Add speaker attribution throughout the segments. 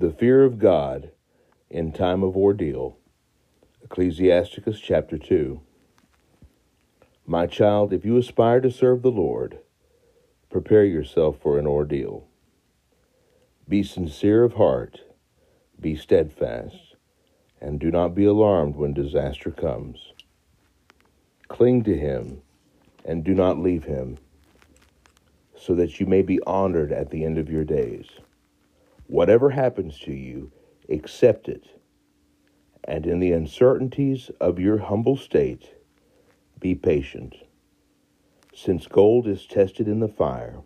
Speaker 1: The fear of God in time of ordeal. Ecclesiasticus chapter 2. My child, if you aspire to serve the Lord, prepare yourself for an ordeal. Be sincere of heart, be steadfast, and do not be alarmed when disaster comes. Cling to him and do not leave him, so that you may be honored at the end of your days. Whatever happens to you, accept it, and in the uncertainties of your humble state, be patient. Since gold is tested in the fire,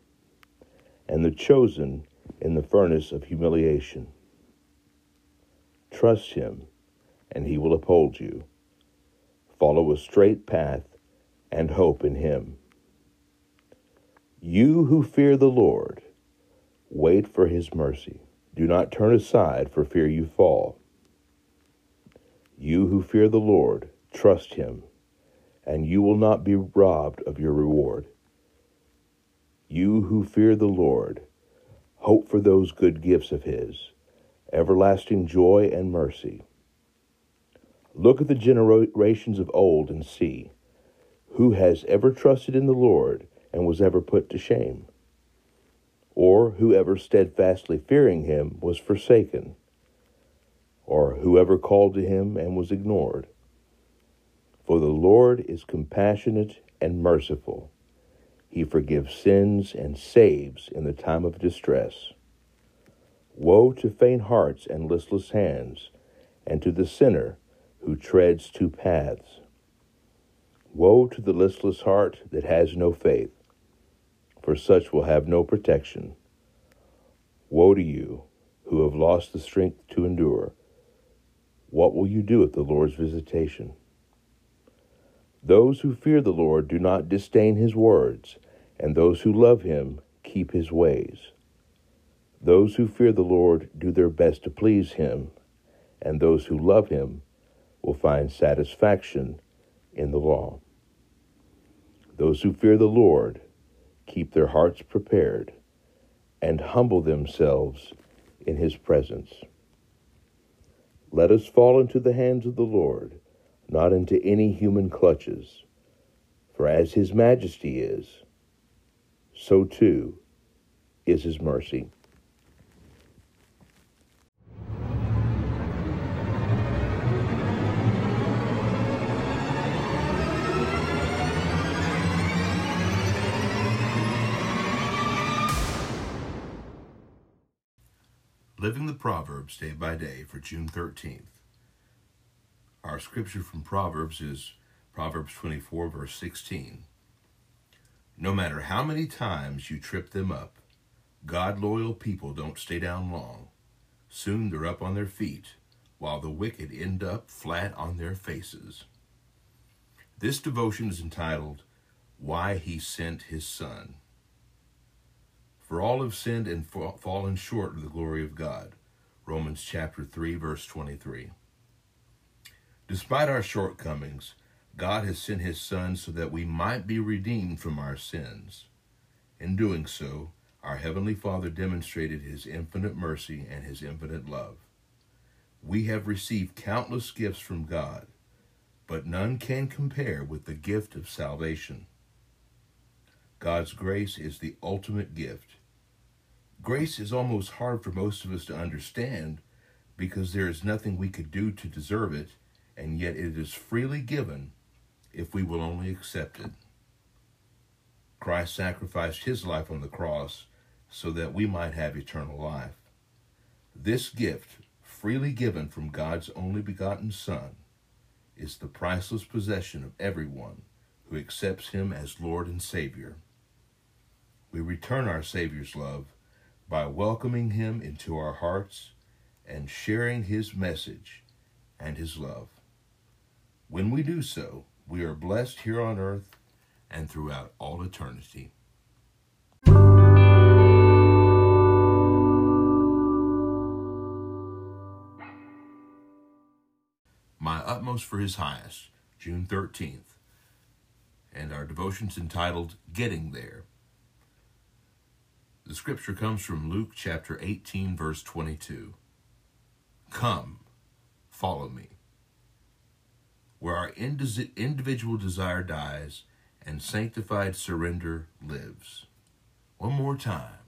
Speaker 1: and the chosen in the furnace of humiliation. Trust him, and he will uphold you. Follow a straight path and hope in him. You who fear the Lord, wait for his mercy. Do not turn aside for fear you fall. You who fear the Lord, trust him, and you will not be robbed of your reward. You who fear the Lord, hope for those good gifts of his, everlasting joy and mercy. Look at the generations of old and see who has ever trusted in the Lord and was ever put to shame or whoever steadfastly fearing him was forsaken, or whoever called to him and was ignored. For the Lord is compassionate and merciful. He forgives sins and saves in the time of distress. Woe to faint hearts and listless hands, and to the sinner who treads two paths. Woe to the listless heart that has no faith for such will have no protection. Woe to you who have lost the strength to endure. What will you do at the Lord's visitation? Those who fear the Lord do not disdain his words, and those who love him keep his ways. Those who fear the Lord do their best to please him, and those who love him will find satisfaction in the law. Those who fear the Lord keep their hearts prepared, and humble themselves in his presence. Let us fall into the hands of the Lord, not into any human clutches. For as his majesty is, so too is his mercy.
Speaker 2: Proverbs Day by Day for June 13th. Our scripture from Proverbs is Proverbs 24, verse 16. No matter how many times you trip them up, God loyal people don't stay down long. Soon they're up on their feet, while the wicked end up flat on their faces. This devotion is entitled, Why He Sent His Son. For all have sinned and fallen short of the glory of God. Romans chapter 3, verse 23. Despite our shortcomings, God has sent his Son so that we might be redeemed from our sins. In doing so, our Heavenly Father demonstrated his infinite mercy and his infinite love. We have received countless gifts from God, but none can compare with the gift of salvation. God's grace is the ultimate gift. Grace is almost hard for most of us to understand because there is nothing we could do to deserve it, and yet it is freely given if we will only accept it. Christ sacrificed his life on the cross so that we might have eternal life. This gift, freely given from God's only begotten Son, is the priceless possession of everyone who accepts him as Lord and Savior. We return our Savior's love by welcoming him into our hearts and sharing his message and his love. When we do so, we are blessed here on earth and throughout all eternity. My Utmost for His Highest, June 13th. And our devotion's entitled Getting There. The scripture comes from Luke chapter 18, verse 22. Come, follow me. Where our individual desire dies and sanctified surrender lives. One more time.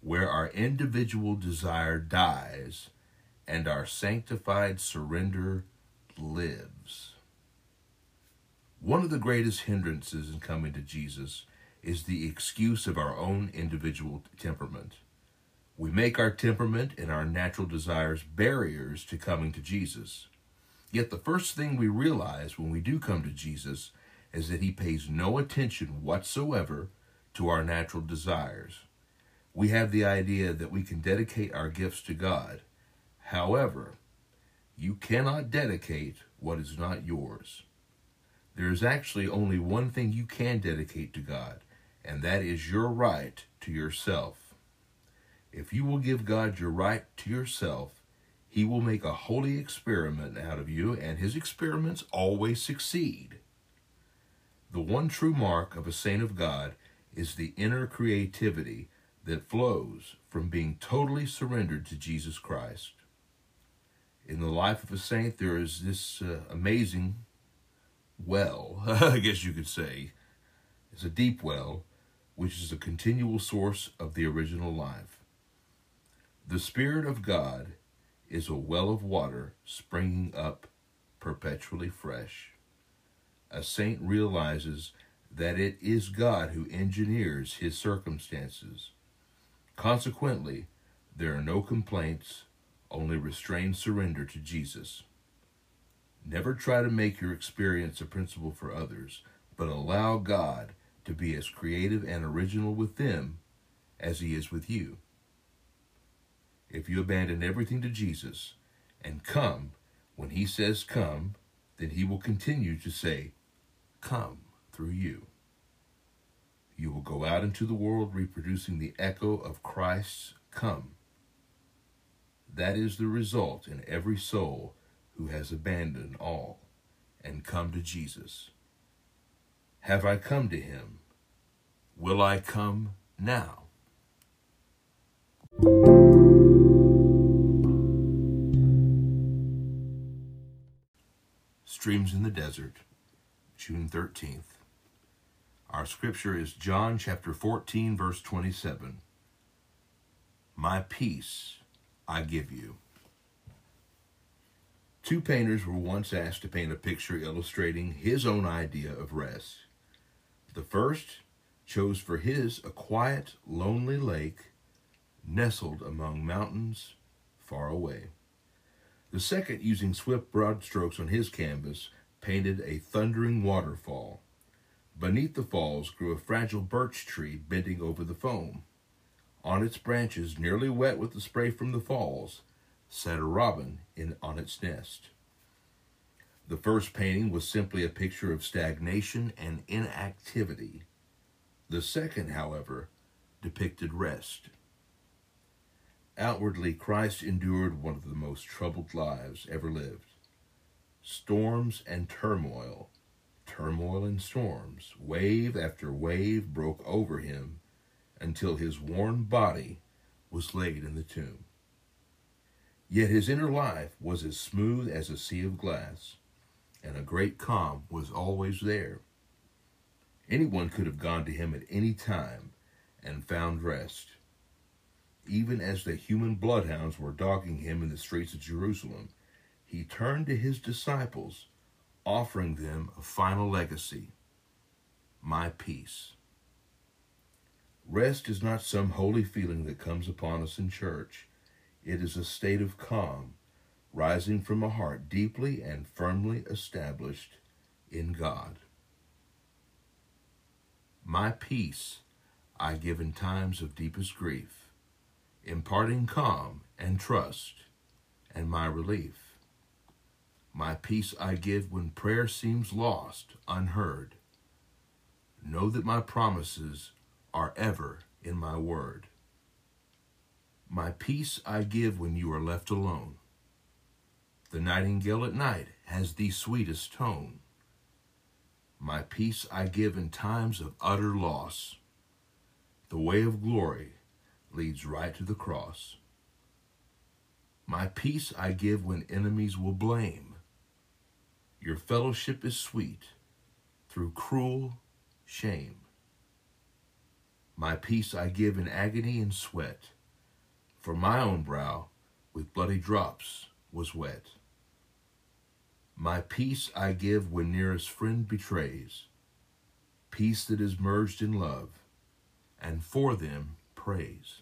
Speaker 2: Where our individual desire dies and our sanctified surrender lives. One of the greatest hindrances in coming to Jesus is the excuse of our own individual temperament. We make our temperament and our natural desires barriers to coming to Jesus. Yet the first thing we realize when we do come to Jesus is that he pays no attention whatsoever to our natural desires. We have the idea that we can dedicate our gifts to God. However, you cannot dedicate what is not yours. There is actually only one thing you can dedicate to God, and that is your right to yourself. If you will give God your right to yourself, he will make a holy experiment out of you, and his experiments always succeed. The one true mark of a saint of God is the inner creativity that flows from being totally surrendered to Jesus Christ. In the life of a saint, there is this uh, amazing well, I guess you could say. It's a deep well, which is a continual source of the original life. The Spirit of God is a well of water springing up perpetually fresh. A saint realizes that it is God who engineers his circumstances. Consequently, there are no complaints, only restrained surrender to Jesus. Never try to make your experience a principle for others, but allow God to be as creative and original with them as He is with you. If you abandon everything to Jesus and come when He says come, then He will continue to say, Come through you. You will go out into the world reproducing the echo of Christ's come. That is the result in every soul who has abandoned all and come to Jesus. Have I come to him? Will I come now? Streams in the Desert, June 13th. Our scripture is John chapter 14, verse 27. My peace I give you. Two painters were once asked to paint a picture illustrating his own idea of rest. The first chose for his a quiet, lonely lake nestled among mountains far away. The second, using swift broad strokes on his canvas, painted a thundering waterfall. Beneath the falls grew a fragile birch tree bending over the foam. On its branches, nearly wet with the spray from the falls, sat a robin in, on its nest. The first painting was simply a picture of stagnation and inactivity. The second, however, depicted rest. Outwardly, Christ endured one of the most troubled lives ever lived. Storms and turmoil, turmoil and storms, wave after wave broke over him until his worn body was laid in the tomb. Yet his inner life was as smooth as a sea of glass, and a great calm was always there. Anyone could have gone to him at any time and found rest. Even as the human bloodhounds were dogging him in the streets of Jerusalem, he turned to his disciples, offering them a final legacy my peace. Rest is not some holy feeling that comes upon us in church. It is a state of calm, rising from a heart deeply and firmly established in God. My peace I give in times of deepest grief, imparting calm and trust and my relief. My peace I give when prayer seems lost, unheard. Know that my promises are ever in my word. My peace I give when you are left alone. The nightingale at night has the sweetest tone. My peace I give in times of utter loss. The way of glory leads right to the cross. My peace I give when enemies will blame. Your fellowship is sweet through cruel shame. My peace I give in agony and sweat, for my own brow with bloody drops was wet. My peace I give when nearest friend betrays, peace that is merged in love, and for them praise.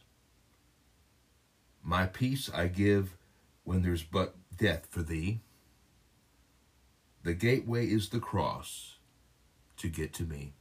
Speaker 2: My peace I give when there's but death for thee. The gateway is the cross to get to me.